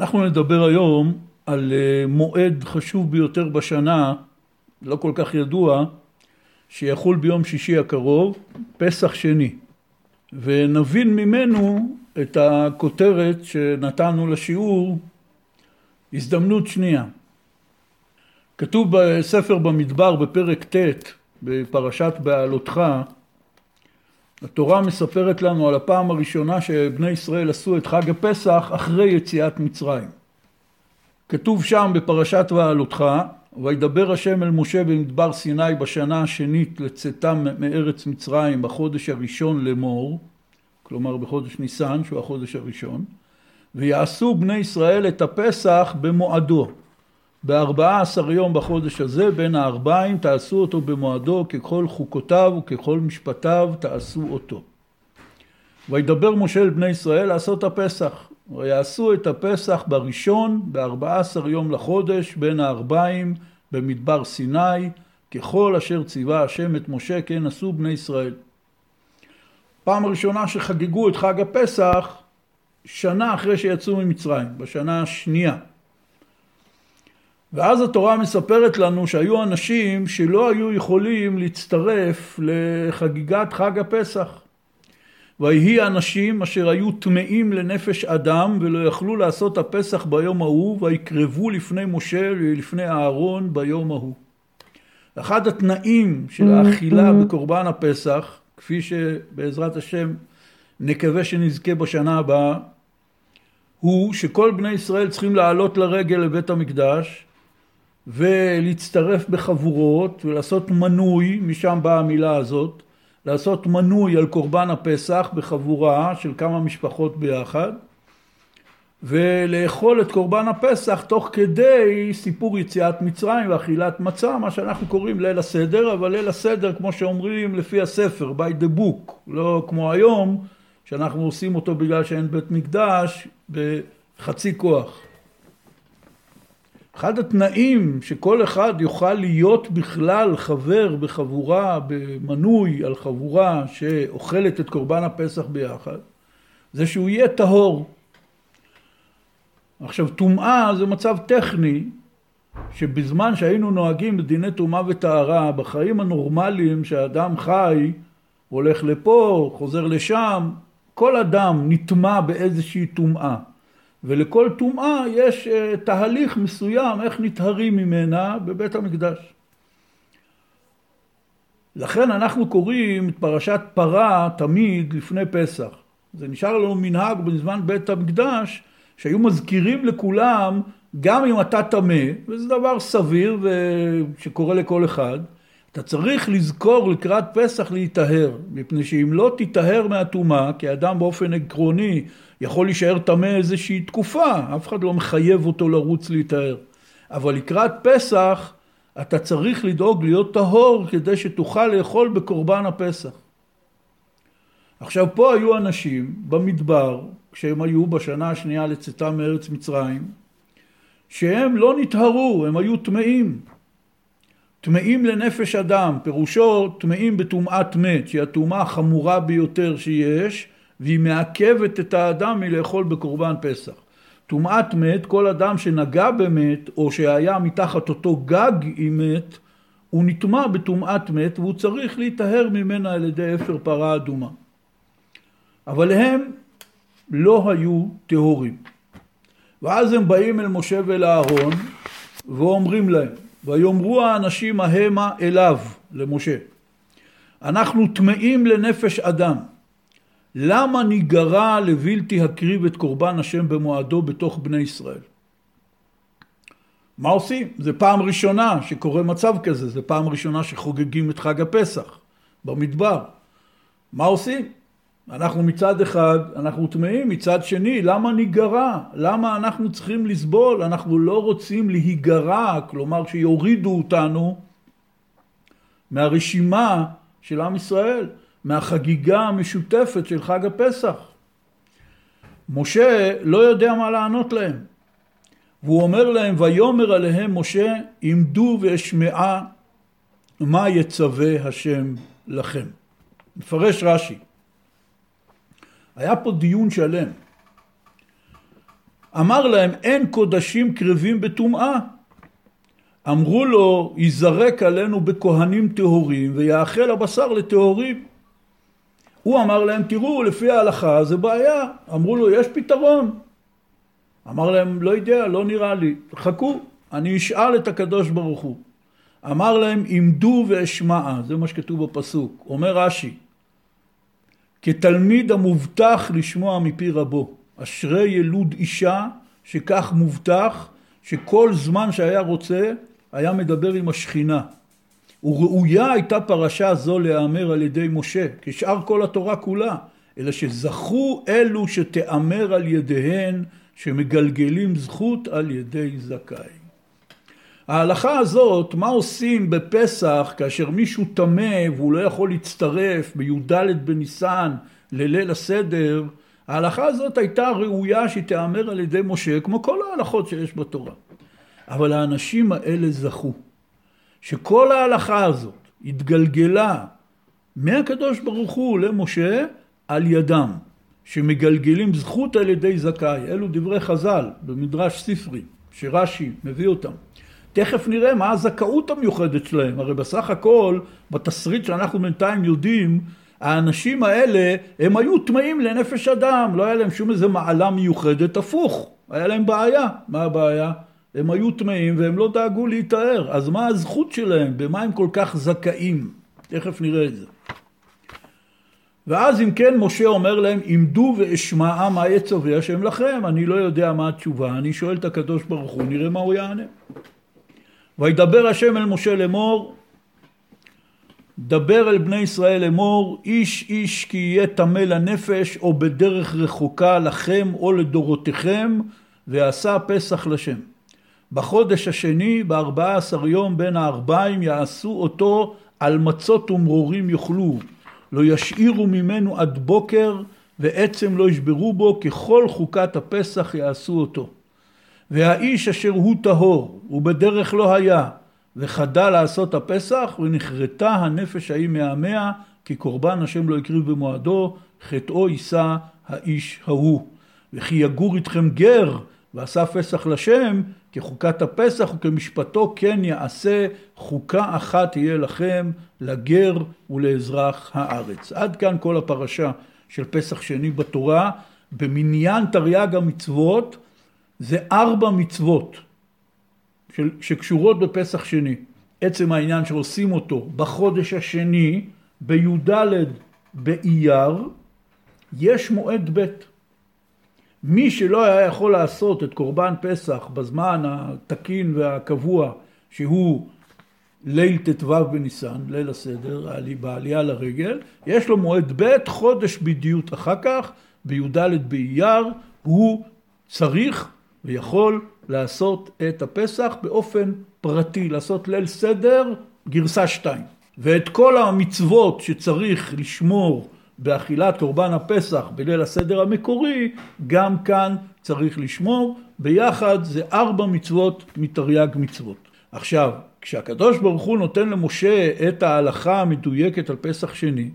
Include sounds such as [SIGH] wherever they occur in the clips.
אנחנו נדבר היום על אה, מועד חשוב ביותר בשנה, לא כל כך ידוע, שיחול ביום שישי הקרוב, פסח שני, ונבין ממנו את הכותרת שנתנו לשיעור, הזדמנות שנייה. כתוב בספר במדבר בפרק ט' בפרשת בעלותך, התורה מספרת לנו על הפעם הראשונה שבני ישראל עשו את חג הפסח אחרי יציאת מצרים. כתוב שם בפרשת בעלותך, וידבר השם אל משה במדבר סיני בשנה השנית לצאתם מארץ מצרים בחודש הראשון לאמור, כלומר בחודש ניסן שהוא החודש הראשון, ויעשו בני ישראל את הפסח במועדו. בארבעה עשר יום בחודש הזה בין הארבעים תעשו אותו במועדו ככל חוקותיו וככל משפטיו תעשו אותו. וידבר משה אל בני ישראל לעשות הפסח ויעשו את הפסח בראשון בארבעה עשר יום לחודש בין הארבעים במדבר סיני ככל אשר ציווה השם את משה כן עשו בני ישראל. פעם ראשונה שחגגו את חג הפסח שנה אחרי שיצאו ממצרים בשנה השנייה ואז התורה מספרת לנו שהיו אנשים שלא היו יכולים להצטרף לחגיגת חג הפסח. ויהי אנשים אשר היו טמאים לנפש אדם ולא יכלו לעשות הפסח ביום ההוא ויקרבו לפני משה ולפני אהרון ביום ההוא. אחד התנאים של האכילה בקורבן הפסח, כפי שבעזרת השם נקווה שנזכה בשנה הבאה, הוא שכל בני ישראל צריכים לעלות לרגל לבית המקדש ולהצטרף בחבורות ולעשות מנוי, משם באה המילה הזאת, לעשות מנוי על קורבן הפסח בחבורה של כמה משפחות ביחד ולאכול את קורבן הפסח תוך כדי סיפור יציאת מצרים ואכילת מצה, מה שאנחנו קוראים ליל הסדר, אבל ליל הסדר כמו שאומרים לפי הספר, by the book, לא כמו היום שאנחנו עושים אותו בגלל שאין בית מקדש בחצי כוח. אחד התנאים שכל אחד יוכל להיות בכלל חבר בחבורה, במנוי על חבורה שאוכלת את קורבן הפסח ביחד, זה שהוא יהיה טהור. עכשיו טומאה זה מצב טכני שבזמן שהיינו נוהגים בדיני טומאה וטהרה בחיים הנורמליים שהאדם חי הולך לפה חוזר לשם כל אדם נטמע באיזושהי טומאה ולכל טומאה יש אה, תהליך מסוים איך נטהרים ממנה בבית המקדש. לכן אנחנו קוראים את פרשת פרה תמיד לפני פסח. זה נשאר לנו מנהג בזמן בית המקדש שהיו מזכירים לכולם גם אם אתה טמא, וזה דבר סביר שקורה לכל אחד, אתה צריך לזכור לקראת פסח להיטהר, מפני שאם לא תיטהר מהטומאה, כי אדם באופן עקרוני יכול להישאר טמא איזושהי תקופה, אף אחד לא מחייב אותו לרוץ להיטהר. אבל לקראת פסח אתה צריך לדאוג להיות טהור כדי שתוכל לאכול בקורבן הפסח. עכשיו פה היו אנשים במדבר, כשהם היו בשנה השנייה לצאתם מארץ מצרים, שהם לא נטהרו, הם היו טמאים. טמאים לנפש אדם, פירושו טמאים בטומאת מת, שהיא הטומאה החמורה ביותר שיש, והיא מעכבת את האדם מלאכול בקורבן פסח. טומאת מת, כל אדם שנגע במת, או שהיה מתחת אותו גג עם מת, הוא נטמע בטומאת מת, והוא צריך להיטהר ממנה על ידי אפר פרה אדומה. אבל הם לא היו טהורים. ואז הם באים אל משה ואל אהרון, ואומרים להם, ויאמרו האנשים ההמה אליו, למשה, אנחנו טמאים לנפש אדם, למה ניגרע לבלתי הקריב את קורבן השם במועדו בתוך בני ישראל? מה עושים? זה פעם ראשונה שקורה מצב כזה, זה פעם ראשונה שחוגגים את חג הפסח במדבר. מה עושים? אנחנו מצד אחד, אנחנו טמאים, מצד שני, למה ניגרע? למה אנחנו צריכים לסבול? אנחנו לא רוצים להיגרע, כלומר שיורידו אותנו מהרשימה של עם ישראל. מהחגיגה המשותפת של חג הפסח. משה לא יודע מה לענות להם. והוא אומר להם, ויאמר עליהם משה, עמדו ואשמעה מה יצווה השם לכם. מפרש רש"י. היה פה דיון שלם. אמר להם, אין קודשים קרבים בטומאה. אמרו לו, ייזרק עלינו בכהנים טהורים ויאכל הבשר לטהורים. הוא אמר להם, תראו, לפי ההלכה זה בעיה. אמרו לו, יש פתרון. אמר להם, לא יודע, לא נראה לי. חכו, אני אשאל את הקדוש ברוך הוא. אמר להם, עמדו ואשמעה, זה מה שכתוב בפסוק. אומר רש"י, כתלמיד המובטח לשמוע מפי רבו. אשרי ילוד אישה שכך מובטח, שכל זמן שהיה רוצה, היה מדבר עם השכינה. וראויה הייתה פרשה זו להיאמר על ידי משה, כשאר כל התורה כולה, אלא שזכו אלו שתיאמר על ידיהן, שמגלגלים זכות על ידי זכאי. ההלכה הזאת, מה עושים בפסח כאשר מישהו טמא והוא לא יכול להצטרף בי"ד בניסן לליל הסדר, ההלכה הזאת הייתה ראויה שתיאמר על ידי משה, כמו כל ההלכות שיש בתורה. אבל האנשים האלה זכו. שכל ההלכה הזאת התגלגלה מהקדוש ברוך הוא למשה על ידם, שמגלגלים זכות על ידי זכאי. אלו דברי חז"ל במדרש ספרי, שרש"י מביא אותם. תכף נראה מה הזכאות המיוחדת שלהם. הרי בסך הכל, בתסריט שאנחנו בינתיים יודעים, האנשים האלה, הם היו טמאים לנפש אדם, לא היה להם שום איזה מעלה מיוחדת, הפוך, היה להם בעיה. מה הבעיה? הם היו טמאים והם לא דאגו להיטהר. אז מה הזכות שלהם? במה הם כל כך זכאים? תכף נראה את זה. ואז אם כן משה אומר להם עמדו ואשמעה מה יצווה השם לכם אני לא יודע מה התשובה אני שואל את הקדוש ברוך הוא נראה מה הוא יענה וידבר השם אל משה לאמור דבר אל בני ישראל לאמור איש איש כי יהיה טמא לנפש או בדרך רחוקה לכם או לדורותיכם ועשה פסח לשם בחודש השני, בארבעה עשר יום בין הארבעים, יעשו אותו על מצות ומרורים יאכלו. לא ישאירו ממנו עד בוקר, ועצם לא ישברו בו, ככל חוקת הפסח יעשו אותו. והאיש אשר הוא טהור, ובדרך לא היה, וחדל לעשות הפסח, ונכרתה הנפש ההיא מהמאה, כי קורבן השם לא הקריב במועדו, חטאו יישא האיש ההוא. וכי יגור איתכם גר, ועשה פסח לשם, כחוקת הפסח וכמשפטו כן יעשה, חוקה אחת תהיה לכם, לגר ולאזרח הארץ. עד כאן כל הפרשה של פסח שני בתורה. במניין תרי"ג המצוות זה ארבע מצוות של, שקשורות בפסח שני. עצם העניין שעושים אותו בחודש השני, בי"ד באייר, יש מועד ב'. מי שלא היה יכול לעשות את קורבן פסח בזמן התקין והקבוע שהוא ליל ט"ו בניסן, ליל הסדר, בעלייה לרגל, יש לו מועד ב', חודש בדיוק אחר כך, בי"ד באייר, הוא צריך ויכול לעשות את הפסח באופן פרטי, לעשות ליל סדר גרסה שתיים. ואת כל המצוות שצריך לשמור באכילת קורבן הפסח בליל הסדר המקורי, גם כאן צריך לשמור. ביחד זה ארבע מצוות מתרי"ג מצוות. עכשיו, כשהקדוש ברוך הוא נותן למשה את ההלכה המדויקת על פסח שני,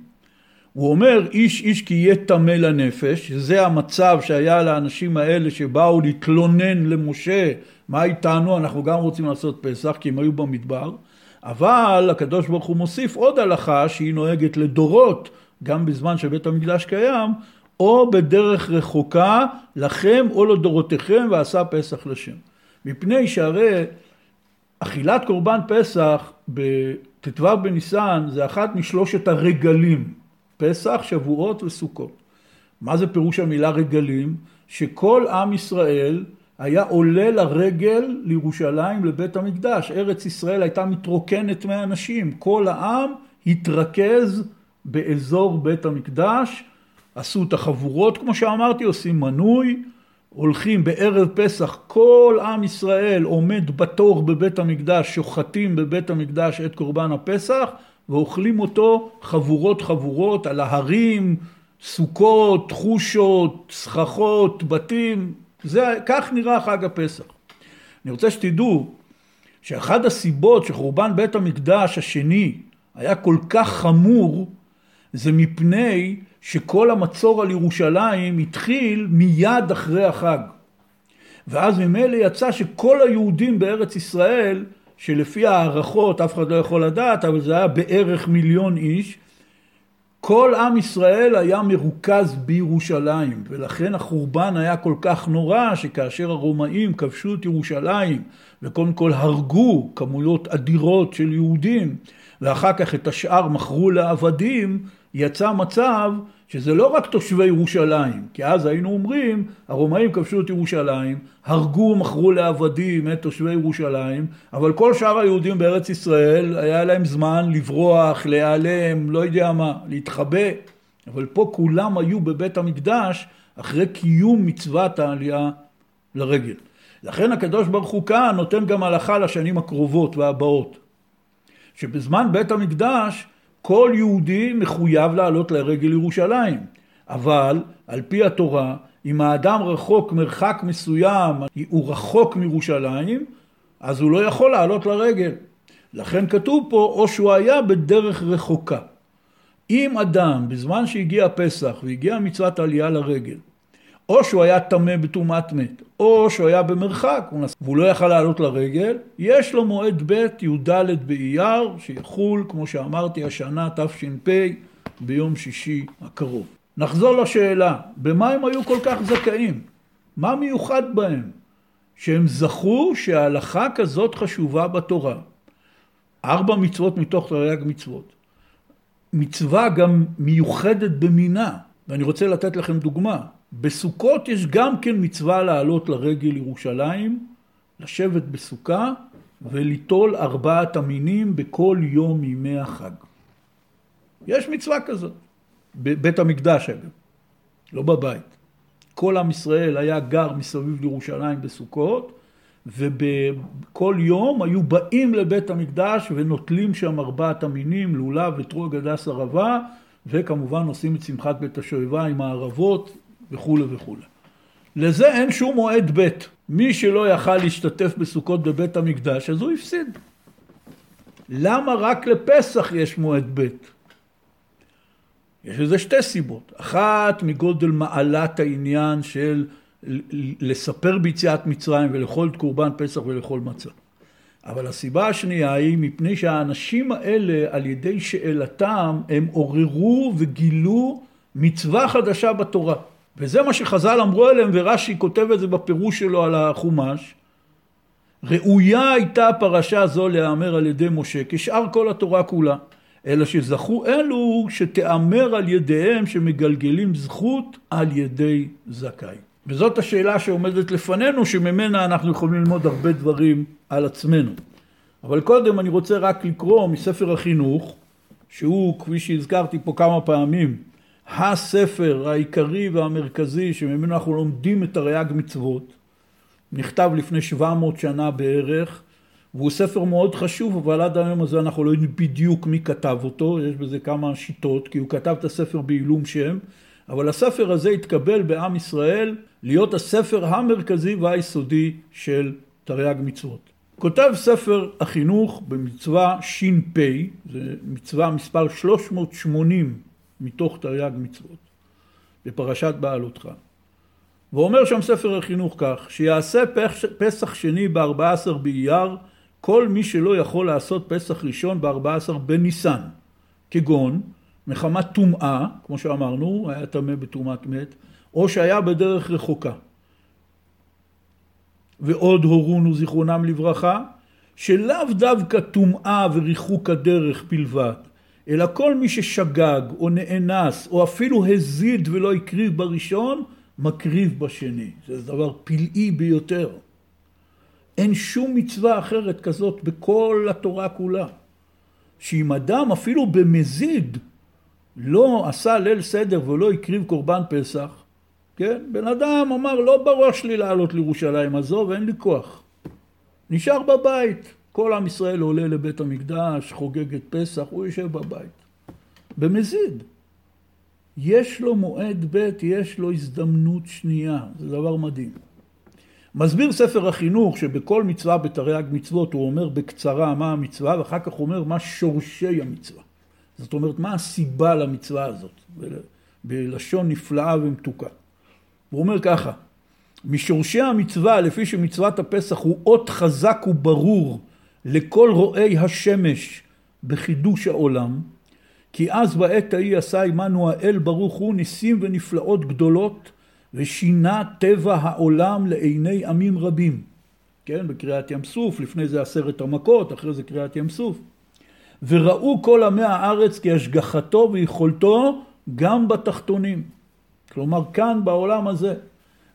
הוא אומר איש איש כי יהיה טמא לנפש, זה המצב שהיה לאנשים האלה שבאו להתלונן למשה, מה איתנו, אנחנו גם רוצים לעשות פסח כי הם היו במדבר, אבל הקדוש ברוך הוא מוסיף עוד הלכה שהיא נוהגת לדורות גם בזמן שבית המקדש קיים, או בדרך רחוקה לכם או לדורותיכם ועשה פסח לשם. מפני שהרי אכילת קורבן פסח בט"ו בניסן זה אחת משלושת הרגלים, פסח, שבועות וסוכות. מה זה פירוש המילה רגלים? שכל עם ישראל היה עולה לרגל לירושלים לבית המקדש. ארץ ישראל הייתה מתרוקנת מהאנשים. כל העם התרכז באזור בית המקדש, עשו את החבורות כמו שאמרתי, עושים מנוי, הולכים בערב פסח, כל עם ישראל עומד בתור בבית המקדש, שוחטים בבית המקדש את קורבן הפסח ואוכלים אותו חבורות חבורות על ההרים, סוכות, חושות, סככות, בתים, זה, כך נראה חג הפסח. אני רוצה שתדעו שאחד הסיבות שחורבן בית המקדש השני היה כל כך חמור זה מפני שכל המצור על ירושלים התחיל מיד אחרי החג. ואז ממילא יצא שכל היהודים בארץ ישראל, שלפי הערכות, אף אחד לא יכול לדעת, אבל זה היה בערך מיליון איש, כל עם ישראל היה מרוכז בירושלים, ולכן החורבן היה כל כך נורא, שכאשר הרומאים כבשו את ירושלים, וקודם כל הרגו כמויות אדירות של יהודים, ואחר כך את השאר מכרו לעבדים, יצא מצב שזה לא רק תושבי ירושלים, כי אז היינו אומרים, הרומאים כבשו את ירושלים, הרגו, מכרו לעבדים את תושבי ירושלים, אבל כל שאר היהודים בארץ ישראל, היה להם זמן לברוח, להיעלם, לא יודע מה, להתחבא, אבל פה כולם היו בבית המקדש אחרי קיום מצוות העלייה לרגל. לכן הקדוש ברוך הוא כאן נותן גם הלכה לשנים הקרובות והבאות. שבזמן בית המקדש כל יהודי מחויב לעלות לרגל ירושלים, אבל על פי התורה, אם האדם רחוק מרחק מסוים, הוא רחוק מירושלים, אז הוא לא יכול לעלות לרגל. לכן כתוב פה, או שהוא היה בדרך רחוקה. אם אדם, בזמן שהגיע פסח והגיע מצוות עלייה לרגל, או שהוא היה טמא בטומאת מת, או שהוא היה במרחק, והוא לא יכל לעלות לרגל, יש לו מועד ב' י"ד באייר, שיחול, כמו שאמרתי, השנה תש"פ, ביום שישי הקרוב. נחזור לשאלה, במה הם היו כל כך זכאים? מה מיוחד בהם? שהם זכו שההלכה כזאת חשובה בתורה. ארבע מצוות מתוך תרי"ג מצוות. מצווה גם מיוחדת במינה, ואני רוצה לתת לכם דוגמה. בסוכות יש גם כן מצווה לעלות לרגל ירושלים, לשבת בסוכה וליטול ארבעת המינים בכל יום ימי החג. יש מצווה כזאת, בבית המקדש אגב, לא בבית. כל עם ישראל היה גר מסביב לירושלים בסוכות, ובכל יום היו באים לבית המקדש ונוטלים שם ארבעת המינים, לולב אתרוג הדס ערבה, וכמובן עושים את שמחת בית השואבה עם הערבות וכולי וכולי. לזה אין שום מועד ב'. מי שלא יכל להשתתף בסוכות בבית המקדש, אז הוא הפסיד. למה רק לפסח יש מועד ב'? יש לזה שתי סיבות. אחת מגודל מעלת העניין של לספר ביציאת מצרים ולאכול את קורבן פסח ולאכול מצה. אבל הסיבה השנייה היא מפני שהאנשים האלה על ידי שאלתם הם עוררו וגילו מצווה חדשה בתורה. וזה מה שחז"ל אמרו עליהם, ורש"י כותב את זה בפירוש שלו על החומש. ראויה הייתה פרשה זו להיאמר על ידי משה כשאר כל התורה כולה, אלא שזכו אלו שתיאמר על ידיהם שמגלגלים זכות על ידי זכאי. וזאת השאלה שעומדת לפנינו, שממנה אנחנו יכולים ללמוד הרבה דברים על עצמנו. אבל קודם אני רוצה רק לקרוא מספר החינוך, שהוא, כפי שהזכרתי פה כמה פעמים, הספר העיקרי והמרכזי שממנו אנחנו לומדים את תרי"ג מצוות, נכתב לפני 700 שנה בערך, והוא ספר מאוד חשוב, אבל עד היום הזה אנחנו לא יודעים בדיוק מי כתב אותו, יש בזה כמה שיטות, כי הוא כתב את הספר בעילום שם, אבל הספר הזה התקבל בעם ישראל להיות הספר המרכזי והיסודי של תרי"ג מצוות. כותב ספר החינוך במצווה ש"פ, זה מצווה מספר 380 מתוך תרי"ג מצוות, בפרשת בעלותך. ואומר שם ספר החינוך כך, שיעשה פסח שני בארבע עשר באייר, כל מי שלא יכול לעשות פסח ראשון בארבע עשר בניסן, כגון מחמת טומאה, כמו שאמרנו, היה טמא בטומאת מת, או שהיה בדרך רחוקה. ועוד הורונו זיכרונם לברכה, שלאו דווקא טומאה וריחוק הדרך בלבד, אלא כל מי ששגג או נאנס או אפילו הזיד ולא הקריב בראשון, מקריב בשני. זה דבר פלאי ביותר. אין שום מצווה אחרת כזאת בכל התורה כולה. שאם אדם אפילו במזיד לא עשה ליל סדר ולא הקריב קורבן פסח, כן? בן אדם אמר לא בראש לי לעלות לירושלים, עזוב, אין לי כוח. נשאר בבית. כל עם ישראל עולה לבית המקדש, חוגג את פסח, הוא יושב בבית. במזיד. יש לו מועד ב', יש לו הזדמנות שנייה, זה דבר מדהים. מסביר ספר החינוך שבכל מצווה בתרי"ג מצוות הוא אומר בקצרה מה המצווה ואחר כך הוא אומר מה שורשי המצווה. זאת אומרת מה הסיבה למצווה הזאת, בלשון נפלאה ומתוקה. הוא אומר ככה, משורשי המצווה, לפי שמצוות הפסח הוא אות חזק וברור לכל רואי השמש בחידוש העולם, כי אז בעת ההיא עשה עמנו האל ברוך הוא ניסים ונפלאות גדולות ושינה טבע העולם לעיני עמים רבים. כן, בקריאת ים סוף, לפני זה עשרת המכות, אחרי זה קריאת ים סוף. וראו כל עמי הארץ כי השגחתו ויכולתו גם בתחתונים. כלומר כאן בעולם הזה.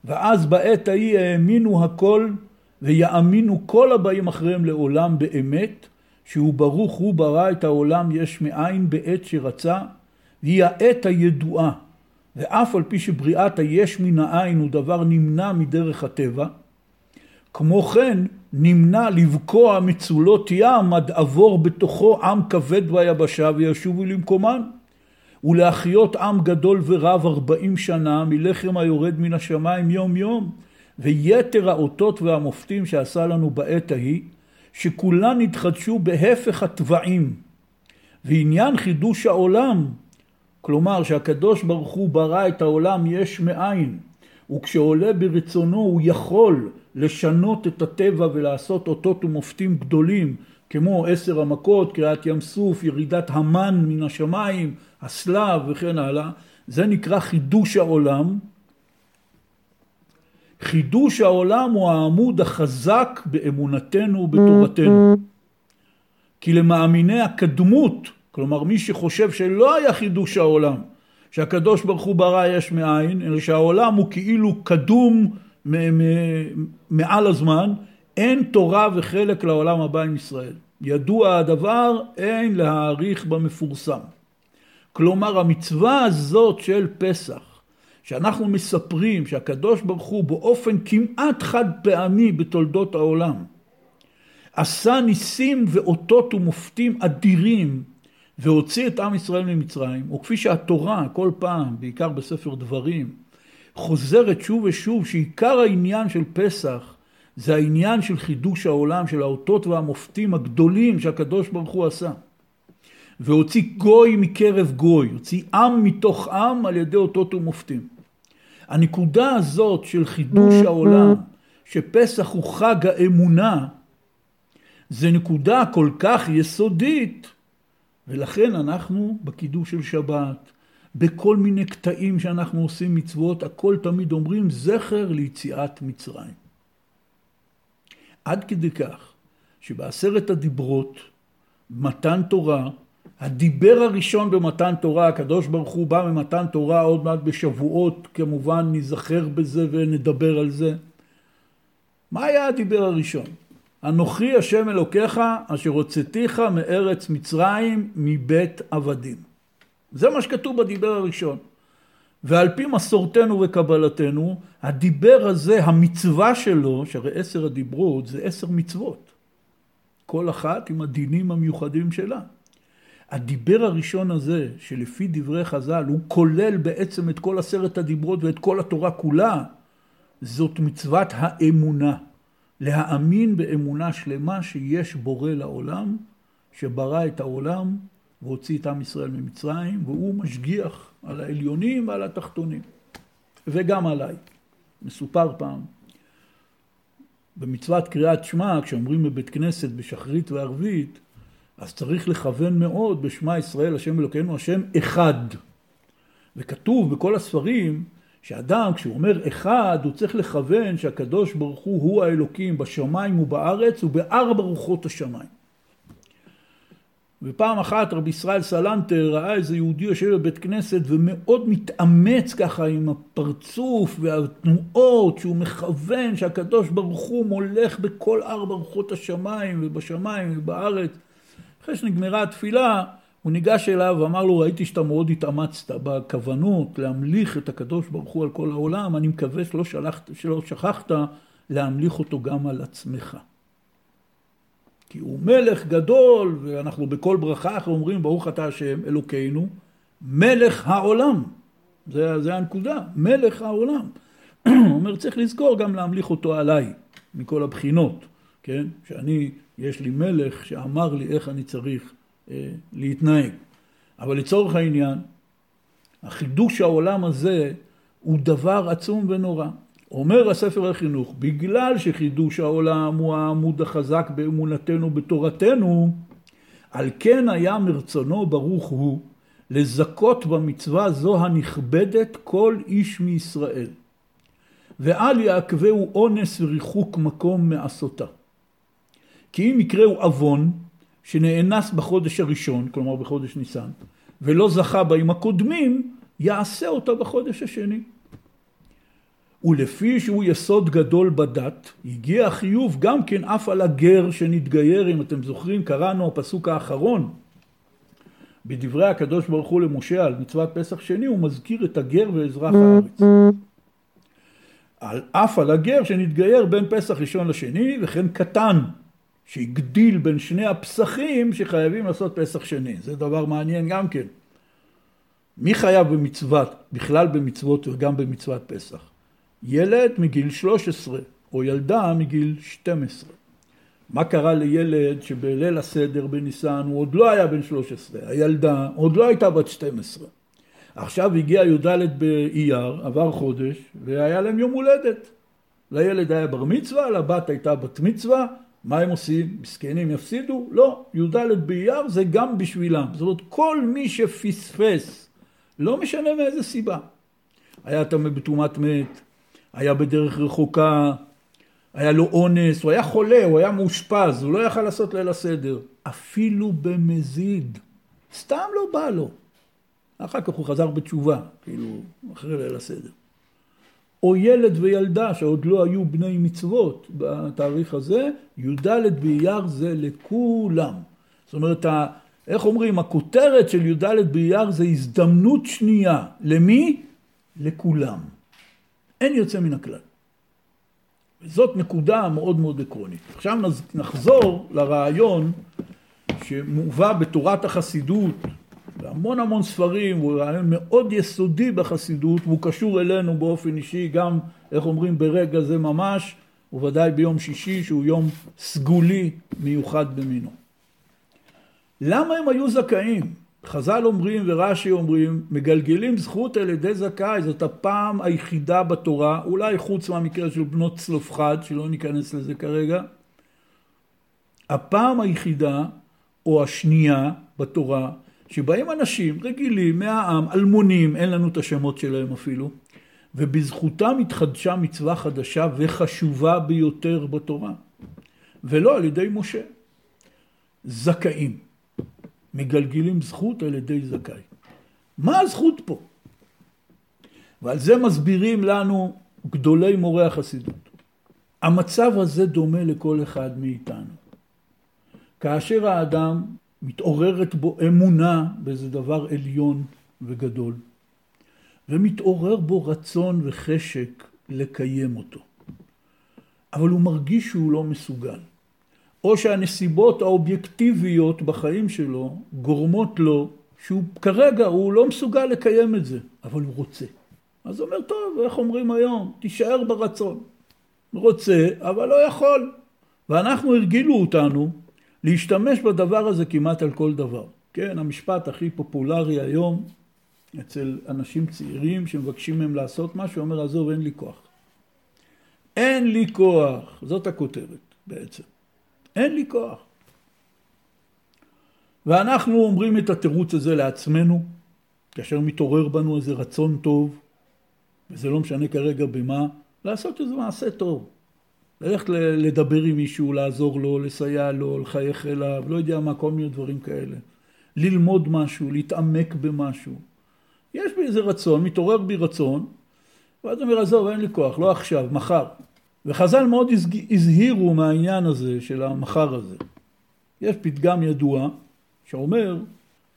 ואז בעת ההיא האמינו הכל ויאמינו כל הבאים אחריהם לעולם באמת, שהוא ברוך הוא ברא את העולם יש מאין בעת שרצה, והיא העת הידועה. ואף על פי שבריאת היש מן העין הוא דבר נמנע מדרך הטבע, כמו כן נמנע לבקוע מצולות ים עד עבור בתוכו עם כבד ביבשה וישובו למקומן. ולהחיות עם גדול ורב ארבעים שנה מלחם היורד מן השמיים יום יום. ויתר האותות והמופתים שעשה לנו בעת ההיא, שכולן נתחדשו בהפך התוואים. ועניין חידוש העולם, כלומר שהקדוש ברוך הוא ברא את העולם יש מאין, וכשעולה ברצונו הוא יכול לשנות את הטבע ולעשות אותות ומופתים גדולים, כמו עשר המכות, קריעת ים סוף, ירידת המן מן השמיים, הסלב וכן הלאה, זה נקרא חידוש העולם. חידוש העולם הוא העמוד החזק באמונתנו ובתורתנו. כי למאמיני הקדמות, כלומר מי שחושב שלא היה חידוש העולם, שהקדוש ברוך הוא ברא יש מאין, אלא שהעולם הוא כאילו קדום מעל הזמן, אין תורה וחלק לעולם הבא עם ישראל. ידוע הדבר, אין להעריך במפורסם. כלומר המצווה הזאת של פסח, שאנחנו מספרים שהקדוש ברוך הוא באופן כמעט חד פעמי בתולדות העולם עשה ניסים ואותות ומופתים אדירים והוציא את עם ישראל ממצרים, וכפי שהתורה כל פעם, בעיקר בספר דברים, חוזרת שוב ושוב שעיקר העניין של פסח זה העניין של חידוש העולם, של האותות והמופתים הגדולים שהקדוש ברוך הוא עשה. והוציא גוי מקרב גוי, הוציא עם מתוך עם על ידי אותות ומופתים. הנקודה הזאת של חידוש העולם, שפסח הוא חג האמונה, זה נקודה כל כך יסודית, ולכן אנחנו בקידוש של שבת, בכל מיני קטעים שאנחנו עושים מצוות, הכל תמיד אומרים זכר ליציאת מצרים. עד כדי כך שבעשרת הדיברות, מתן תורה, הדיבר הראשון במתן תורה, הקדוש ברוך הוא בא ממתן תורה עוד מעט בשבועות, כמובן ניזכר בזה ונדבר על זה. מה היה הדיבר הראשון? אנוכי השם אלוקיך אשר הוצאתיך מארץ מצרים מבית עבדים. זה מה שכתוב בדיבר הראשון. ועל פי מסורתנו וקבלתנו, הדיבר הזה, המצווה שלו, שהרי עשר הדיברות זה עשר מצוות. כל אחת עם הדינים המיוחדים שלה. הדיבר הראשון הזה, שלפי דברי חז"ל, הוא כולל בעצם את כל עשרת הדיברות ואת כל התורה כולה, זאת מצוות האמונה. להאמין באמונה שלמה שיש בורא לעולם, שברא את העולם והוציא את עם ישראל ממצרים, והוא משגיח על העליונים ועל התחתונים, וגם עליי. מסופר פעם, במצוות קריאת שמע, כשאומרים בבית כנסת בשחרית וערבית, אז צריך לכוון מאוד בשמע ישראל, השם אלוקינו, השם אחד. וכתוב בכל הספרים שאדם כשהוא אומר אחד הוא צריך לכוון שהקדוש ברוך הוא הוא האלוקים בשמיים ובארץ ובארבע רוחות השמיים. ופעם אחת רבי ישראל סלנטר ראה איזה יהודי יושב בבית כנסת ומאוד מתאמץ ככה עם הפרצוף והתנועות שהוא מכוון שהקדוש ברוך הוא מולך בכל ארבע רוחות השמיים ובשמיים ובארץ אחרי שנגמרה התפילה, הוא ניגש אליו ואמר לו, ראיתי שאתה מאוד התאמצת בכוונות להמליך את הקדוש ברוך הוא על כל העולם, אני מקווה שלא, שלחת, שלא שכחת להמליך אותו גם על עצמך. כי הוא מלך גדול, ואנחנו בכל ברכה אנחנו אומרים, ברוך אתה השם אלוקינו, מלך העולם. זה, זה הנקודה, מלך העולם. [CLEARS THROAT] הוא אומר, צריך לזכור גם להמליך אותו עליי, מכל הבחינות, כן? שאני יש לי מלך שאמר לי איך אני צריך אה, להתנהג. אבל לצורך העניין, החידוש העולם הזה הוא דבר עצום ונורא. אומר הספר החינוך, בגלל שחידוש העולם הוא העמוד החזק באמונתנו בתורתנו, על כן היה מרצונו ברוך הוא לזכות במצווה זו הנכבדת כל איש מישראל, ואל יעכבהו אונס וריחוק מקום מעשותה. כי אם יקראו עוון שנאנס בחודש הראשון, כלומר בחודש ניסן, ולא זכה בהם הקודמים, יעשה אותה בחודש השני. ולפי שהוא יסוד גדול בדת, הגיע החיוב גם כן אף על הגר שנתגייר, אם אתם זוכרים, קראנו הפסוק האחרון בדברי הקדוש ברוך הוא למשה על מצוות פסח שני, הוא מזכיר את הגר ואזרח הארץ. על אף על הגר שנתגייר בין פסח ראשון לשני, וכן קטן שהגדיל בין שני הפסחים שחייבים לעשות פסח שני. זה דבר מעניין גם כן. מי חייב במצוות, בכלל במצוות וגם במצוות פסח? ילד מגיל 13 או ילדה מגיל 12. מה קרה לילד שבליל הסדר בניסן הוא עוד לא היה בן 13, הילדה עוד לא הייתה בת 12. עכשיו הגיע י"ד באייר, עבר חודש, והיה להם יום הולדת. לילד היה בר מצווה, לבת הייתה בת מצווה, מה הם עושים? מסכנים יפסידו? לא, י"ד באייר זה גם בשבילם. זאת אומרת, כל מי שפספס, לא משנה מאיזה סיבה, היה טמא בטומאת מת, היה בדרך רחוקה, היה לו אונס, הוא היה חולה, הוא היה מאושפז, הוא לא יכל לעשות ליל הסדר. אפילו במזיד. סתם לא בא לו. אחר כך הוא חזר בתשובה, כאילו, אחרי ליל הסדר. או ילד וילדה שעוד לא היו בני מצוות בתאריך הזה, י"ד באייר זה לכולם. זאת אומרת, איך אומרים, הכותרת של י"ד באייר זה הזדמנות שנייה. למי? לכולם. אין יוצא מן הכלל. וזאת נקודה מאוד מאוד עקרונית. עכשיו נחזור לרעיון שמובא בתורת החסידות, בהמון המון ספרים, הוא רעיון מאוד יסודי בחסידות, והוא קשור אלינו באופן אישי, גם, איך אומרים, ברגע זה ממש, וודאי ביום שישי, שהוא יום סגולי מיוחד במינו. למה הם היו זכאים? חז"ל אומרים ורש"י אומרים, מגלגלים זכות על ידי זכאי, זאת הפעם היחידה בתורה, אולי חוץ מהמקרה של בנות צלופחד, שלא ניכנס לזה כרגע, הפעם היחידה, או השנייה בתורה, שבאים אנשים רגילים מהעם, אלמונים, אין לנו את השמות שלהם אפילו, ובזכותם התחדשה מצווה חדשה וחשובה ביותר בתורה, ולא על ידי משה. זכאים. מגלגלים זכות על ידי זכאי. מה הזכות פה? ועל זה מסבירים לנו גדולי מורי החסידות. המצב הזה דומה לכל אחד מאיתנו. כאשר האדם מתעוררת בו אמונה באיזה דבר עליון וגדול, ומתעורר בו רצון וחשק לקיים אותו. אבל הוא מרגיש שהוא לא מסוגל. או שהנסיבות האובייקטיביות בחיים שלו גורמות לו שהוא כרגע הוא לא מסוגל לקיים את זה, אבל הוא רוצה. אז הוא אומר, טוב, איך אומרים היום? תישאר ברצון. רוצה, אבל לא יכול. ואנחנו הרגילו אותנו להשתמש בדבר הזה כמעט על כל דבר. כן, המשפט הכי פופולרי היום אצל אנשים צעירים שמבקשים מהם לעשות משהו, אומר, עזוב, אין לי כוח. אין לי כוח, זאת הכותרת בעצם. אין לי כוח. ואנחנו אומרים את התירוץ הזה לעצמנו, כאשר מתעורר בנו איזה רצון טוב, וזה לא משנה כרגע במה, לעשות איזה מעשה טוב. ללכת לדבר עם מישהו, לעזור לו, לסייע לו, לחייך אליו, לא יודע מה, כל מיני דברים כאלה. ללמוד משהו, להתעמק במשהו. יש בי איזה רצון, מתעורר בי רצון, ואז אומר, עזוב, אין לי כוח, לא עכשיו, מחר. וחז"ל מאוד הזהירו מהעניין הזה של המחר הזה. יש פתגם ידוע שאומר,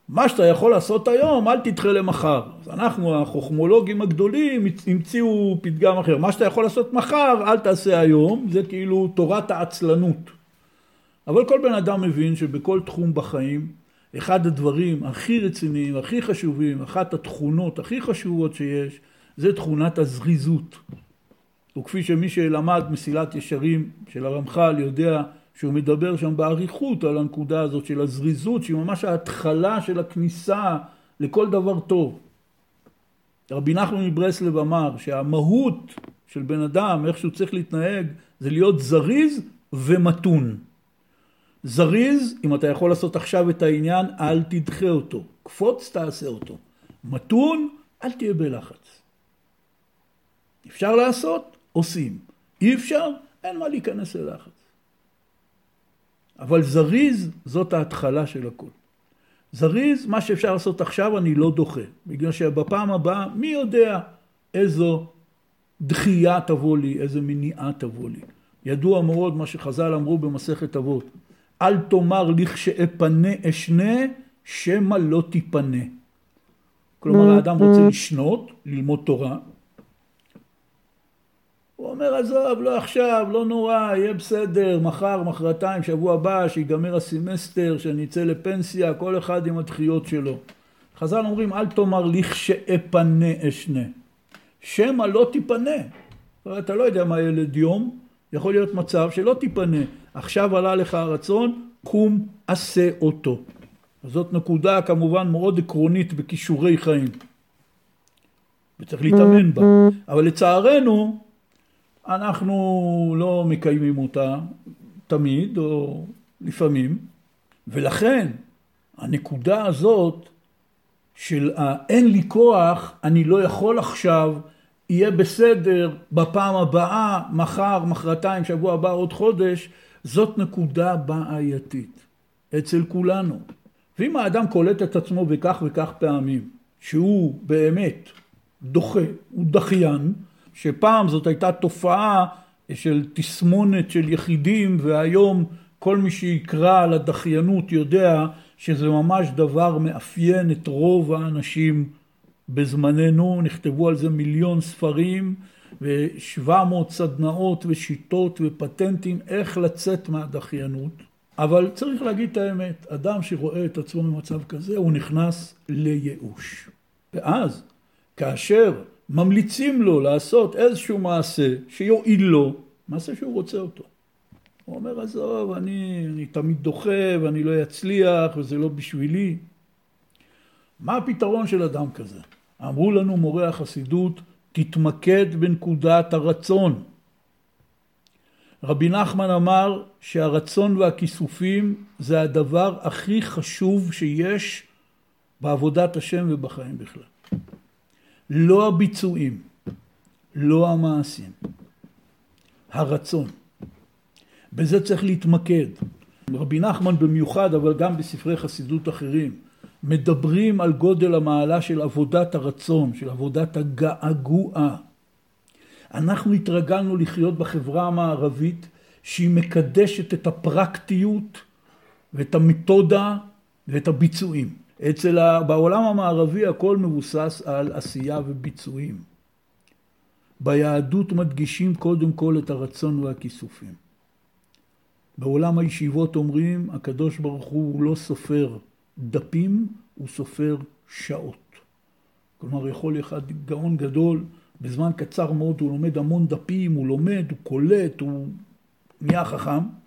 מה שאתה יכול לעשות היום, אל תדחה למחר. אז אנחנו, החוכמולוגים הגדולים, המציאו פתגם אחר. מה שאתה יכול לעשות מחר, אל תעשה היום, זה כאילו תורת העצלנות. אבל כל בן אדם מבין שבכל תחום בחיים, אחד הדברים הכי רציניים, הכי חשובים, אחת התכונות הכי חשובות שיש, זה תכונת הזריזות. וכפי שמי שלמד מסילת ישרים של הרמח"ל יודע שהוא מדבר שם באריכות על הנקודה הזאת של הזריזות שהיא ממש ההתחלה של הכניסה לכל דבר טוב. רבי נחמן מברסלב אמר שהמהות של בן אדם, איך שהוא צריך להתנהג, זה להיות זריז ומתון. זריז, אם אתה יכול לעשות עכשיו את העניין, אל תדחה אותו. קפוץ, תעשה אותו. מתון, אל תהיה בלחץ. אפשר לעשות, עושים. אי אפשר, אין מה להיכנס ללחץ. אבל זריז, זאת ההתחלה של הכל. זריז, מה שאפשר לעשות עכשיו אני לא דוחה. בגלל שבפעם הבאה, מי יודע איזו דחייה תבוא לי, איזו מניעה תבוא לי. ידוע מאוד מה שחז"ל אמרו במסכת אבות. אל תאמר לכשאפנה אשנה, שמא לא תיפנה. כלומר, האדם רוצה לשנות, ללמוד תורה. הוא אומר, עזוב, לא עכשיו, לא נורא, יהיה בסדר, מחר, מחרתיים, שבוע הבא, שיגמר הסמסטר, שאני אצא לפנסיה, כל אחד עם הדחיות שלו. חז"ל אומרים, אל תאמר לכשאפנה אשנה. שמא לא תיפנה. אתה לא יודע מה ילד יום, יכול להיות מצב שלא תיפנה. עכשיו עלה לך הרצון, קום עשה אותו. זאת נקודה כמובן מאוד עקרונית בכישורי חיים. וצריך להתאמן בה. אבל לצערנו, אנחנו לא מקיימים אותה תמיד או לפעמים, ולכן הנקודה הזאת של אין לי כוח, אני לא יכול עכשיו, יהיה בסדר בפעם הבאה, מחר, מחרתיים, שבוע הבא, עוד חודש, זאת נקודה בעייתית אצל כולנו. ואם האדם קולט את עצמו בכך וכך פעמים, שהוא באמת דוחה, הוא דחיין, שפעם זאת הייתה תופעה של תסמונת של יחידים, והיום כל מי שיקרא על הדחיינות יודע שזה ממש דבר מאפיין את רוב האנשים בזמננו, נכתבו על זה מיליון ספרים ושבע מאות סדנאות ושיטות ופטנטים איך לצאת מהדחיינות. אבל צריך להגיד את האמת, אדם שרואה את עצמו במצב כזה, הוא נכנס לייאוש. ואז, כאשר ממליצים לו לעשות איזשהו מעשה שיועיל לו, מעשה שהוא רוצה אותו. הוא אומר, עזוב, אני, אני תמיד דוחה ואני לא אצליח וזה לא בשבילי. מה הפתרון של אדם כזה? אמרו לנו מורי החסידות, תתמקד בנקודת הרצון. רבי נחמן אמר שהרצון והכיסופים זה הדבר הכי חשוב שיש בעבודת השם ובחיים בכלל. לא הביצועים, לא המעשים, הרצון. בזה צריך להתמקד. רבי נחמן במיוחד, אבל גם בספרי חסידות אחרים, מדברים על גודל המעלה של עבודת הרצון, של עבודת הגעגוע. אנחנו התרגלנו לחיות בחברה המערבית שהיא מקדשת את הפרקטיות ואת המתודה ואת הביצועים. אצל, ה... בעולם המערבי הכל מבוסס על עשייה וביצועים. ביהדות מדגישים קודם כל את הרצון והכיסופים. בעולם הישיבות אומרים, הקדוש ברוך הוא לא סופר דפים, הוא סופר שעות. כלומר, יכול אחד גאון גדול, בזמן קצר מאוד הוא לומד המון דפים, הוא לומד, הוא קולט, הוא נהיה חכם.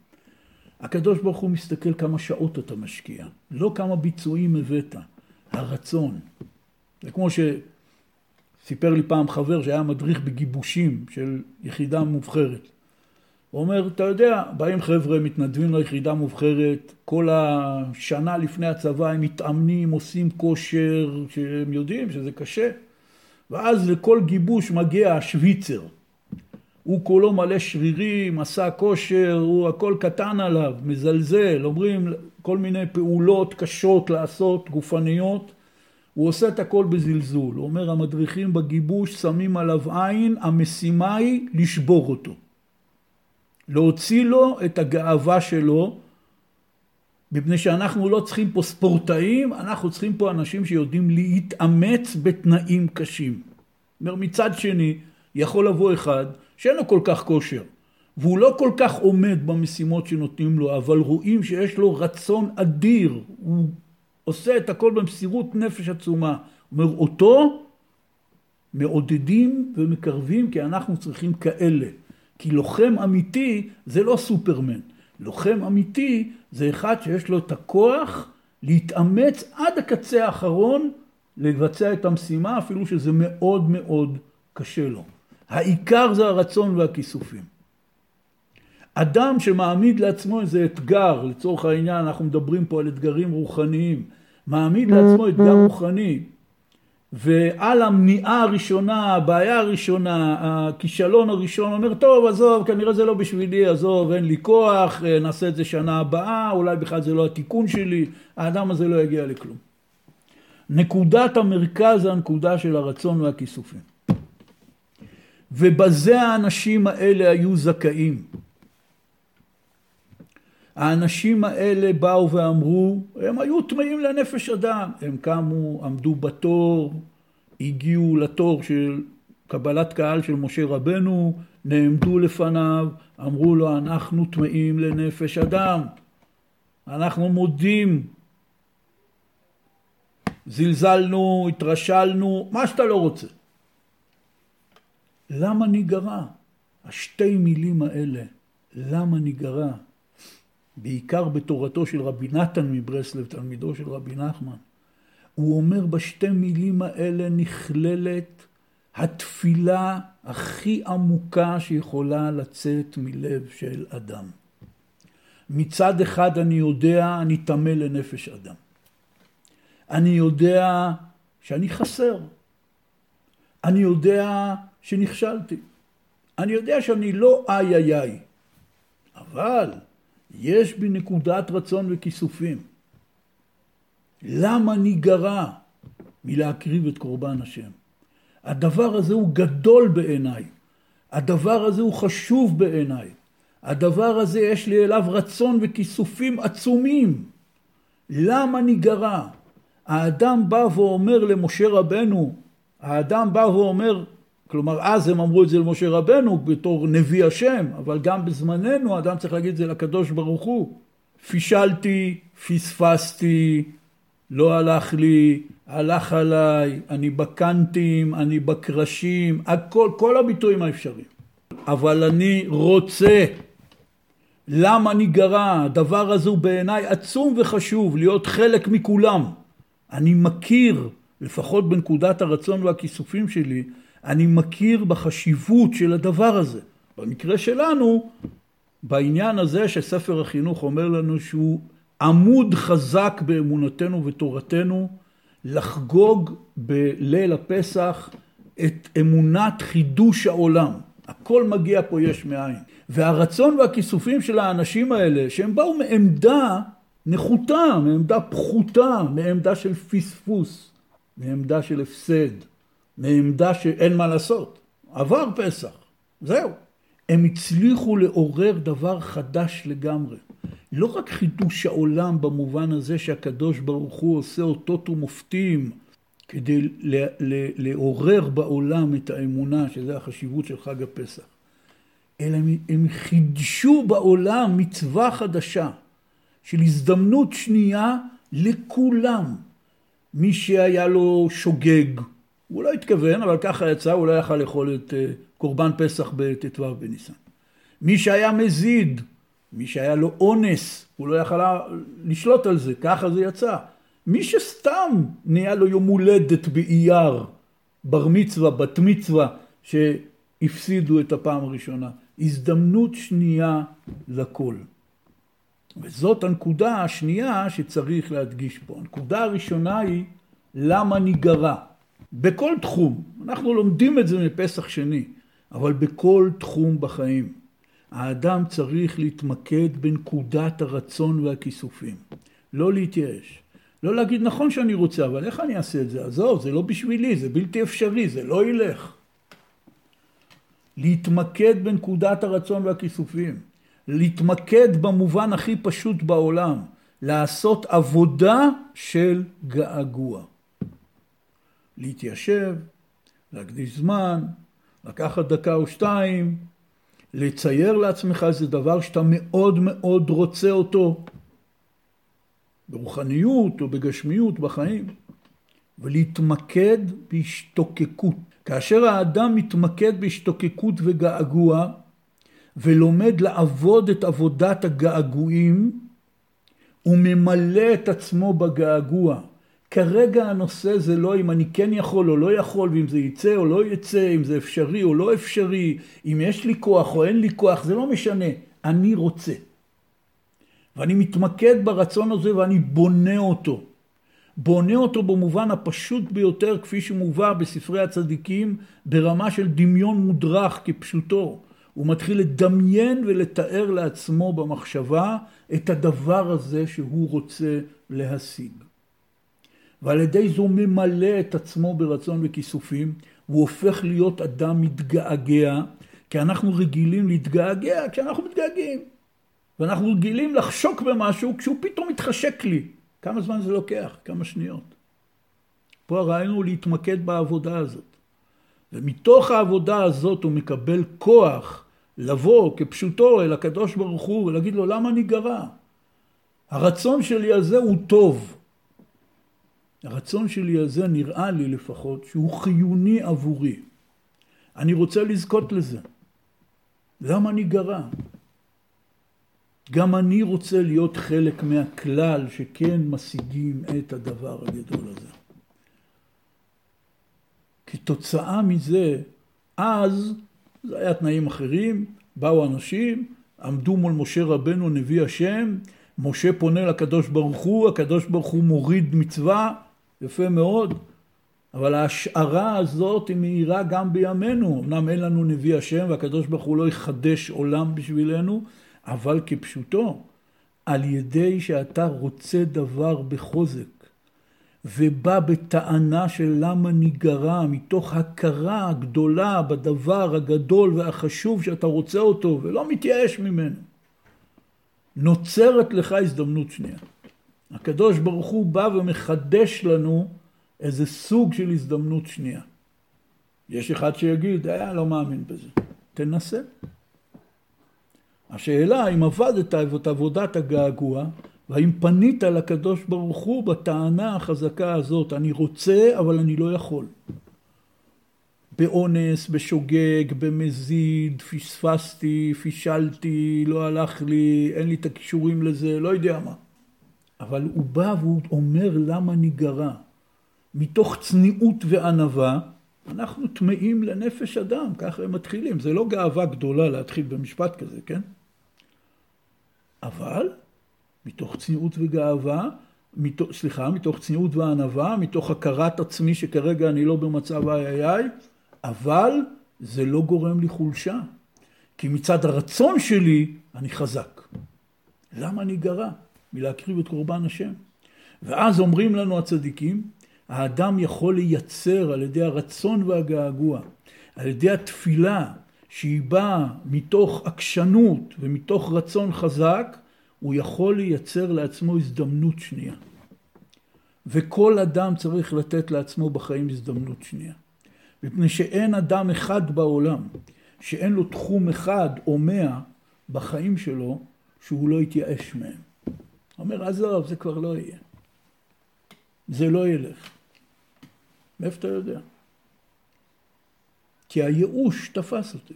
הקדוש ברוך הוא מסתכל כמה שעות אתה משקיע, לא כמה ביצועים הבאת, הרצון. זה כמו שסיפר לי פעם חבר שהיה מדריך בגיבושים של יחידה מובחרת. הוא אומר, אתה יודע, באים חבר'ה, מתנדבים ליחידה מובחרת, כל השנה לפני הצבא הם מתאמנים, עושים כושר, שהם יודעים שזה קשה, ואז לכל גיבוש מגיע השוויצר. הוא כולו מלא שרירים, עשה כושר, הוא הכל קטן עליו, מזלזל, אומרים כל מיני פעולות קשות לעשות, גופניות, הוא עושה את הכל בזלזול. הוא אומר, המדריכים בגיבוש שמים עליו עין, המשימה היא לשבור אותו. להוציא לו את הגאווה שלו, מפני שאנחנו לא צריכים פה ספורטאים, אנחנו צריכים פה אנשים שיודעים להתאמץ בתנאים קשים. אומר, מצד שני, יכול לבוא אחד שאין לו כל כך כושר, והוא לא כל כך עומד במשימות שנותנים לו, אבל רואים שיש לו רצון אדיר, הוא עושה את הכל במסירות נפש עצומה. אומר, אותו מעודדים ומקרבים כי אנחנו צריכים כאלה. כי לוחם אמיתי זה לא סופרמן. לוחם אמיתי זה אחד שיש לו את הכוח להתאמץ עד הקצה האחרון לבצע את המשימה, אפילו שזה מאוד מאוד קשה לו. העיקר זה הרצון והכיסופים. אדם שמעמיד לעצמו איזה אתגר, לצורך העניין אנחנו מדברים פה על אתגרים רוחניים, מעמיד לעצמו אתגר רוחני, ועל המניעה הראשונה, הבעיה הראשונה, הכישלון הראשון, אומר טוב עזוב כנראה זה לא בשבילי, עזוב אין לי כוח, נעשה את זה שנה הבאה, אולי בכלל זה לא התיקון שלי, האדם הזה לא יגיע לכלום. נקודת המרכז זה הנקודה של הרצון והכיסופים. ובזה האנשים האלה היו זכאים. האנשים האלה באו ואמרו, הם היו טמאים לנפש אדם. הם קמו, עמדו בתור, הגיעו לתור של קבלת קהל של משה רבנו, נעמדו לפניו, אמרו לו, אנחנו טמאים לנפש אדם. אנחנו מודים. זלזלנו, התרשלנו, מה שאתה לא רוצה. למה ניגרע? השתי מילים האלה, למה ניגרע? בעיקר בתורתו של רבי נתן מברסלב, תלמידו של רבי נחמן. הוא אומר בשתי מילים האלה נכללת התפילה הכי עמוקה שיכולה לצאת מלב של אדם. מצד אחד אני יודע, אני טמא לנפש אדם. אני יודע שאני חסר. אני יודע שנכשלתי. אני יודע שאני לא איי איי איי. אבל יש בי נקודת רצון וכיסופים. למה ניגרע מלהקריב את קורבן השם? הדבר הזה הוא גדול בעיניי. הדבר הזה הוא חשוב בעיניי. הדבר הזה יש לי אליו רצון וכיסופים עצומים. למה ניגרע? האדם בא ואומר למשה רבנו, האדם בא ואומר, כלומר אז הם אמרו את זה למשה רבנו בתור נביא השם, אבל גם בזמננו אדם צריך להגיד את זה לקדוש ברוך הוא. פישלתי, פספסתי, לא הלך לי, הלך עליי, אני בקנטים, אני בקרשים, הכל, כל הביטויים האפשריים. אבל אני רוצה. למה ניגרע? הדבר הזה הוא בעיניי עצום וחשוב, להיות חלק מכולם. אני מכיר, לפחות בנקודת הרצון והכיסופים שלי, אני מכיר בחשיבות של הדבר הזה. במקרה שלנו, בעניין הזה שספר החינוך אומר לנו שהוא עמוד חזק באמונתנו ותורתנו, לחגוג בליל הפסח את אמונת חידוש העולם. הכל מגיע פה יש מאין. והרצון והכיסופים של האנשים האלה, שהם באו מעמדה נחותה, מעמדה פחותה, מעמדה של פספוס, מעמדה של הפסד, מעמדה שאין מה לעשות. עבר פסח, זהו. הם הצליחו לעורר דבר חדש לגמרי. לא רק חידוש העולם במובן הזה שהקדוש ברוך הוא עושה אותות ומופתים כדי לעורר בעולם את האמונה, שזה החשיבות של חג הפסח, אלא הם, חידשו בעולם מצווה חדשה של הזדמנות שנייה לכולם. מי שהיה לו שוגג, הוא לא התכוון, אבל ככה יצא, הוא לא יכל לאכול את אה, קורבן פסח בט"ו בניסן. מי שהיה מזיד, מי שהיה לו אונס, הוא לא יכל לשלוט על זה, ככה זה יצא. מי שסתם נהיה לו יום הולדת באייר, בר מצווה, בת מצווה, שהפסידו את הפעם הראשונה. הזדמנות שנייה לכל. וזאת הנקודה השנייה שצריך להדגיש פה. הנקודה הראשונה היא למה ניגרע. בכל תחום, אנחנו לומדים את זה מפסח שני, אבל בכל תחום בחיים. האדם צריך להתמקד בנקודת הרצון והכיסופים. לא להתייאש. לא להגיד נכון שאני רוצה, אבל איך אני אעשה את זה? עזוב, זה לא בשבילי, זה בלתי אפשרי, זה לא ילך. להתמקד בנקודת הרצון והכיסופים. להתמקד במובן הכי פשוט בעולם. לעשות עבודה של געגוע. להתיישב, להקדיש זמן, לקחת דקה או שתיים, לצייר לעצמך איזה דבר שאתה מאוד מאוד רוצה אותו, ברוחניות או בגשמיות בחיים, ולהתמקד בהשתוקקות. כאשר האדם מתמקד בהשתוקקות וגעגוע, ולומד לעבוד את עבודת הגעגועים, הוא ממלא את עצמו בגעגוע. כרגע הנושא זה לא אם אני כן יכול או לא יכול, ואם זה יצא או לא יצא, אם זה אפשרי או לא אפשרי, אם יש לי כוח או אין לי כוח, זה לא משנה. אני רוצה. ואני מתמקד ברצון הזה ואני בונה אותו. בונה אותו במובן הפשוט ביותר כפי שמובא בספרי הצדיקים ברמה של דמיון מודרך כפשוטו. הוא מתחיל לדמיין ולתאר לעצמו במחשבה את הדבר הזה שהוא רוצה להשיג. ועל ידי זו ממלא את עצמו ברצון וכיסופים, הוא הופך להיות אדם מתגעגע, כי אנחנו רגילים להתגעגע כשאנחנו מתגעגעים. ואנחנו רגילים לחשוק במשהו כשהוא פתאום מתחשק לי. כמה זמן זה לוקח? כמה שניות. פה הרעיון הוא להתמקד בעבודה הזאת. ומתוך העבודה הזאת הוא מקבל כוח לבוא כפשוטו אל הקדוש ברוך הוא ולהגיד לו למה אני גרע? הרצון שלי הזה הוא טוב. הרצון שלי הזה נראה לי לפחות שהוא חיוני עבורי. אני רוצה לזכות לזה. למה אני גרע? גם אני רוצה להיות חלק מהכלל שכן משיגים את הדבר הגדול הזה. כתוצאה מזה, אז, זה היה תנאים אחרים, באו אנשים, עמדו מול משה רבנו נביא השם, משה פונה לקדוש ברוך הוא, הקדוש ברוך הוא מוריד מצווה, יפה מאוד, אבל ההשערה הזאת היא מהירה גם בימינו. אמנם אין לנו נביא השם והקדוש ברוך הוא לא יחדש עולם בשבילנו, אבל כפשוטו, על ידי שאתה רוצה דבר בחוזק, ובא בטענה של למה ניגרע, מתוך הכרה גדולה בדבר הגדול והחשוב שאתה רוצה אותו, ולא מתייאש ממנו, נוצרת לך הזדמנות שנייה. הקדוש ברוך הוא בא ומחדש לנו איזה סוג של הזדמנות שנייה. יש אחד שיגיד, אה, לא מאמין בזה. תנסה. השאלה אם עבדת את עבודת הגעגוע, והאם פנית לקדוש ברוך הוא בטענה החזקה הזאת, אני רוצה אבל אני לא יכול. באונס, בשוגג, במזיד, פספסתי, פישלתי, לא הלך לי, אין לי את הכישורים לזה, לא יודע מה. אבל הוא בא והוא אומר למה ניגרע. מתוך צניעות וענווה, אנחנו טמאים לנפש אדם, ככה הם מתחילים. זה לא גאווה גדולה להתחיל במשפט כזה, כן? אבל מתוך צניעות וגאווה, מתוך, סליחה, מתוך צניעות וענווה, מתוך הכרת עצמי שכרגע אני לא במצב איי איי איי, אבל זה לא גורם לי חולשה. כי מצד הרצון שלי אני חזק. למה אני גרע? מלהקריב את קורבן השם. ואז אומרים לנו הצדיקים, האדם יכול לייצר על ידי הרצון והגעגוע, על ידי התפילה, שהיא באה מתוך עקשנות ומתוך רצון חזק, הוא יכול לייצר לעצמו הזדמנות שנייה. וכל אדם צריך לתת לעצמו בחיים הזדמנות שנייה. מפני שאין אדם אחד בעולם שאין לו תחום אחד או מאה בחיים שלו שהוא לא יתייאש מהם. אומר, עזוב, זה כבר לא יהיה. זה לא ילך. מאיפה אתה יודע? כי הייאוש תפס אותי.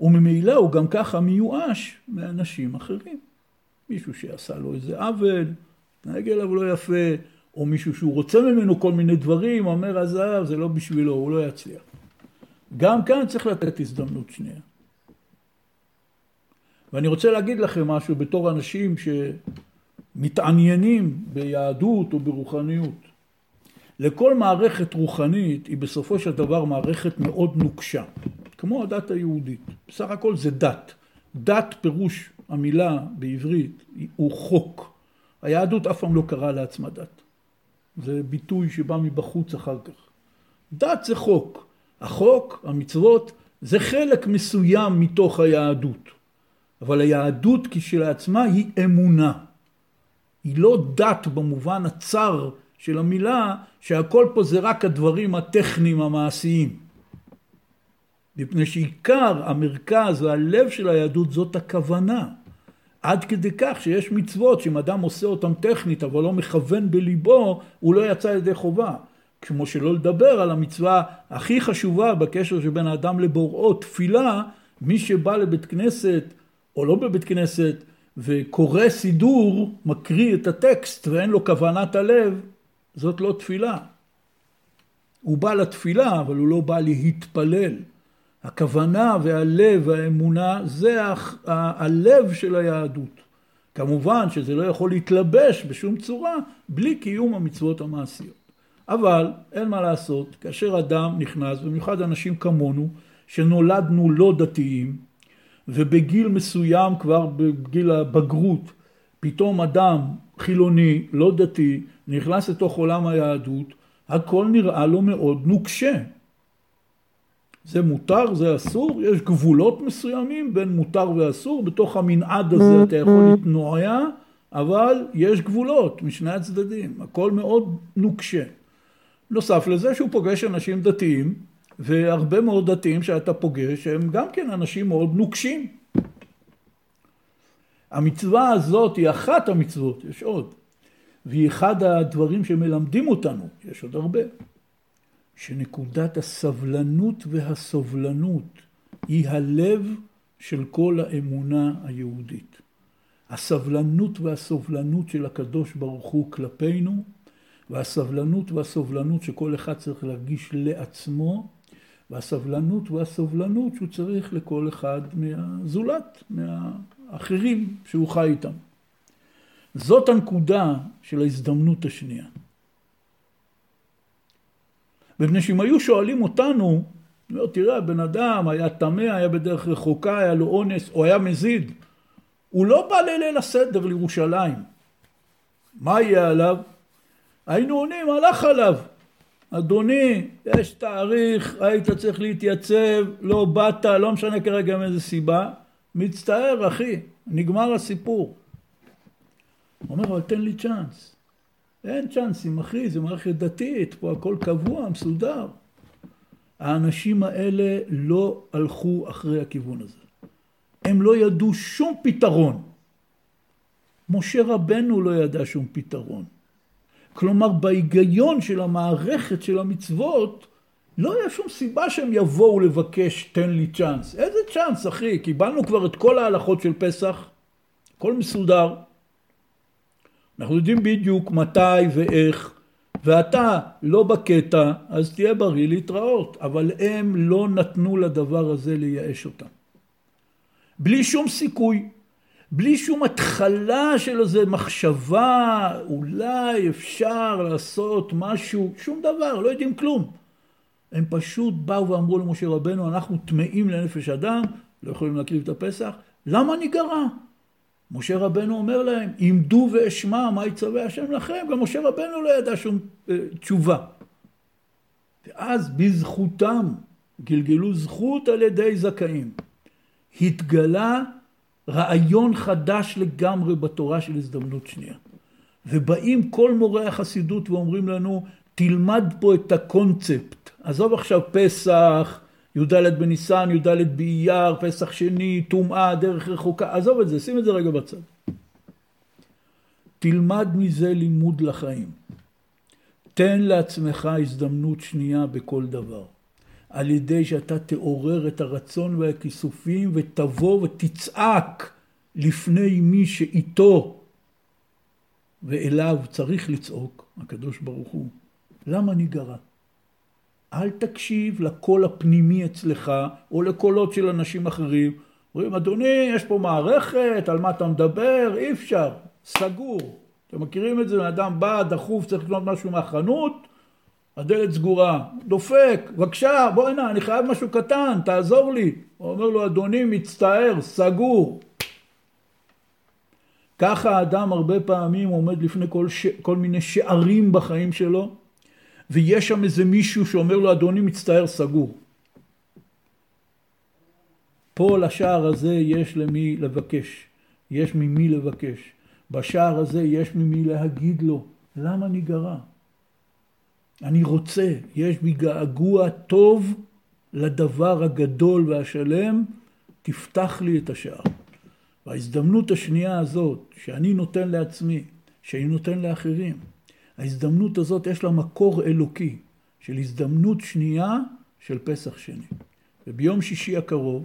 וממילא הוא גם ככה מיואש מאנשים אחרים. מישהו שעשה לו איזה עוול, התנהג אליו לא יפה, או מישהו שהוא רוצה ממנו כל מיני דברים, אומר עזב, זה לא בשבילו, הוא לא יצליח. גם כאן צריך לתת הזדמנות שנייה. ואני רוצה להגיד לכם משהו בתור אנשים שמתעניינים ביהדות או ברוחניות. לכל מערכת רוחנית היא בסופו של דבר מערכת מאוד נוקשה, כמו הדת היהודית. בסך הכל זה דת. דת פירוש המילה בעברית הוא חוק. היהדות אף פעם לא קראה לעצמה דת. זה ביטוי שבא מבחוץ אחר כך. דת זה חוק. החוק, המצוות, זה חלק מסוים מתוך היהדות. אבל היהדות כשלעצמה היא אמונה. היא לא דת במובן הצר של המילה, שהכל פה זה רק הדברים הטכניים המעשיים. מפני שעיקר, המרכז והלב של היהדות זאת הכוונה. עד כדי כך שיש מצוות שאם אדם עושה אותן טכנית אבל לא מכוון בליבו, הוא לא יצא ידי חובה. כמו שלא לדבר על המצווה הכי חשובה בקשר שבין האדם לבוראו, תפילה, מי שבא לבית כנסת או לא בבית כנסת וקורא סידור, מקריא את הטקסט ואין לו כוונת הלב, זאת לא תפילה. הוא בא לתפילה, אבל הוא לא בא להתפלל. הכוונה והלב והאמונה זה הלב של היהדות. כמובן שזה לא יכול להתלבש בשום צורה בלי קיום המצוות המעשיות. אבל אין מה לעשות, כאשר אדם נכנס, במיוחד אנשים כמונו, שנולדנו לא דתיים, ובגיל מסוים, כבר בגיל הבגרות, פתאום אדם חילוני, לא דתי, נכנס לתוך עולם היהדות, הכל נראה לו מאוד נוקשה. זה מותר, זה אסור, יש גבולות מסוימים בין מותר ואסור, בתוך המנעד הזה אתה יכול להתנועע, אבל יש גבולות משני הצדדים, הכל מאוד נוקשה. נוסף לזה שהוא פוגש אנשים דתיים, והרבה מאוד דתיים שאתה פוגש הם גם כן אנשים מאוד נוקשים. המצווה הזאת היא אחת המצוות, יש עוד, והיא אחד הדברים שמלמדים אותנו, יש עוד הרבה. שנקודת הסבלנות והסובלנות היא הלב של כל האמונה היהודית. הסבלנות והסובלנות של הקדוש ברוך הוא כלפינו, והסבלנות והסובלנות שכל אחד צריך להרגיש לעצמו, והסבלנות והסובלנות שהוא צריך לכל אחד מהזולת, מהאחרים שהוא חי איתם. זאת הנקודה של ההזדמנות השנייה. מפני שאם היו שואלים אותנו, אומר, תראה, הבן אדם היה טמא, היה בדרך רחוקה, היה לו אונס, או היה מזיד. הוא לא בא לליל הסדר לירושלים. מה יהיה עליו? היינו עונים, הלך עליו. אדוני, יש תאריך, היית צריך להתייצב, לא באת, לא משנה כרגע מאיזה סיבה. מצטער, אחי, נגמר הסיפור. הוא אומר, אבל תן לי צ'אנס. אין צ'אנסים, אחי, זה מערכת דתית, פה הכל קבוע, מסודר. האנשים האלה לא הלכו אחרי הכיוון הזה. הם לא ידעו שום פתרון. משה רבנו לא ידע שום פתרון. כלומר, בהיגיון של המערכת של המצוות, לא היה שום סיבה שהם יבואו לבקש, תן לי צ'אנס. איזה צ'אנס, אחי? קיבלנו כבר את כל ההלכות של פסח, הכל מסודר. אנחנו יודעים בדיוק מתי ואיך, ואתה לא בקטע, אז תהיה בריא להתראות. אבל הם לא נתנו לדבר הזה לייאש אותם. בלי שום סיכוי, בלי שום התחלה של איזה מחשבה, אולי אפשר לעשות משהו, שום דבר, לא יודעים כלום. הם פשוט באו ואמרו למשה רבנו, אנחנו טמאים לנפש אדם, לא יכולים להקריב את הפסח, למה ניגרע? משה רבנו אומר להם, עמדו ואשמע מה יצווה השם לכם, גם משה רבנו לא ידע שום אה, תשובה. ואז בזכותם גלגלו זכות על ידי זכאים. התגלה רעיון חדש לגמרי בתורה של הזדמנות שנייה. ובאים כל מורי החסידות ואומרים לנו, תלמד פה את הקונספט. עזוב עכשיו פסח, י"ד בניסן, י"ד באייר, פסח שני, טומאה, דרך רחוקה, עזוב את זה, שים את זה רגע בצד. תלמד מזה לימוד לחיים. תן לעצמך הזדמנות שנייה בכל דבר. על ידי שאתה תעורר את הרצון והכיסופים ותבוא ותצעק לפני מי שאיתו ואליו צריך לצעוק, הקדוש ברוך הוא, למה ניגרע? אל תקשיב לקול הפנימי אצלך, או לקולות של אנשים אחרים. אומרים, אדוני, יש פה מערכת, על מה אתה מדבר? אי אפשר, סגור. אתם מכירים את זה, אדם בא, דחוף, צריך לקנות משהו מהחנות, הדלת סגורה, דופק, בבקשה, בוא הנה, אני חייב משהו קטן, תעזור לי. הוא אומר לו, אדוני, מצטער, סגור. ככה האדם הרבה פעמים עומד לפני כל, ש... כל מיני שערים בחיים שלו, ויש שם איזה מישהו שאומר לו, אדוני מצטער, סגור. פה לשער הזה יש למי לבקש, יש ממי לבקש. בשער הזה יש ממי להגיד לו, למה ניגרע? אני רוצה, יש בי געגוע טוב לדבר הגדול והשלם, תפתח לי את השער. וההזדמנות השנייה הזאת, שאני נותן לעצמי, שאני נותן לאחרים, ההזדמנות הזאת יש לה מקור אלוקי של הזדמנות שנייה של פסח שני. וביום שישי הקרוב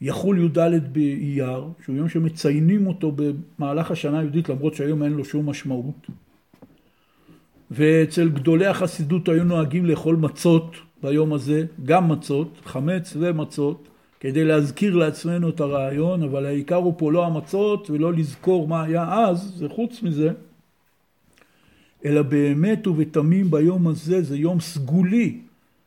יחול י"ד באייר, שהוא יום שמציינים אותו במהלך השנה היהודית למרות שהיום אין לו שום משמעות. ואצל גדולי החסידות היו נוהגים לאכול מצות ביום הזה, גם מצות, חמץ ומצות, כדי להזכיר לעצמנו את הרעיון, אבל העיקר הוא פה לא המצות ולא לזכור מה היה אז, זה חוץ מזה, אלא באמת ובתמים ביום הזה, זה יום סגולי,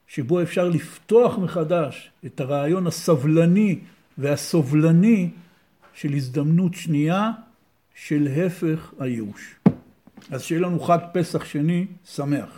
שבו אפשר לפתוח מחדש את הרעיון הסבלני והסובלני של הזדמנות שנייה של הפך הייאוש. אז שיהיה לנו חג פסח שני שמח.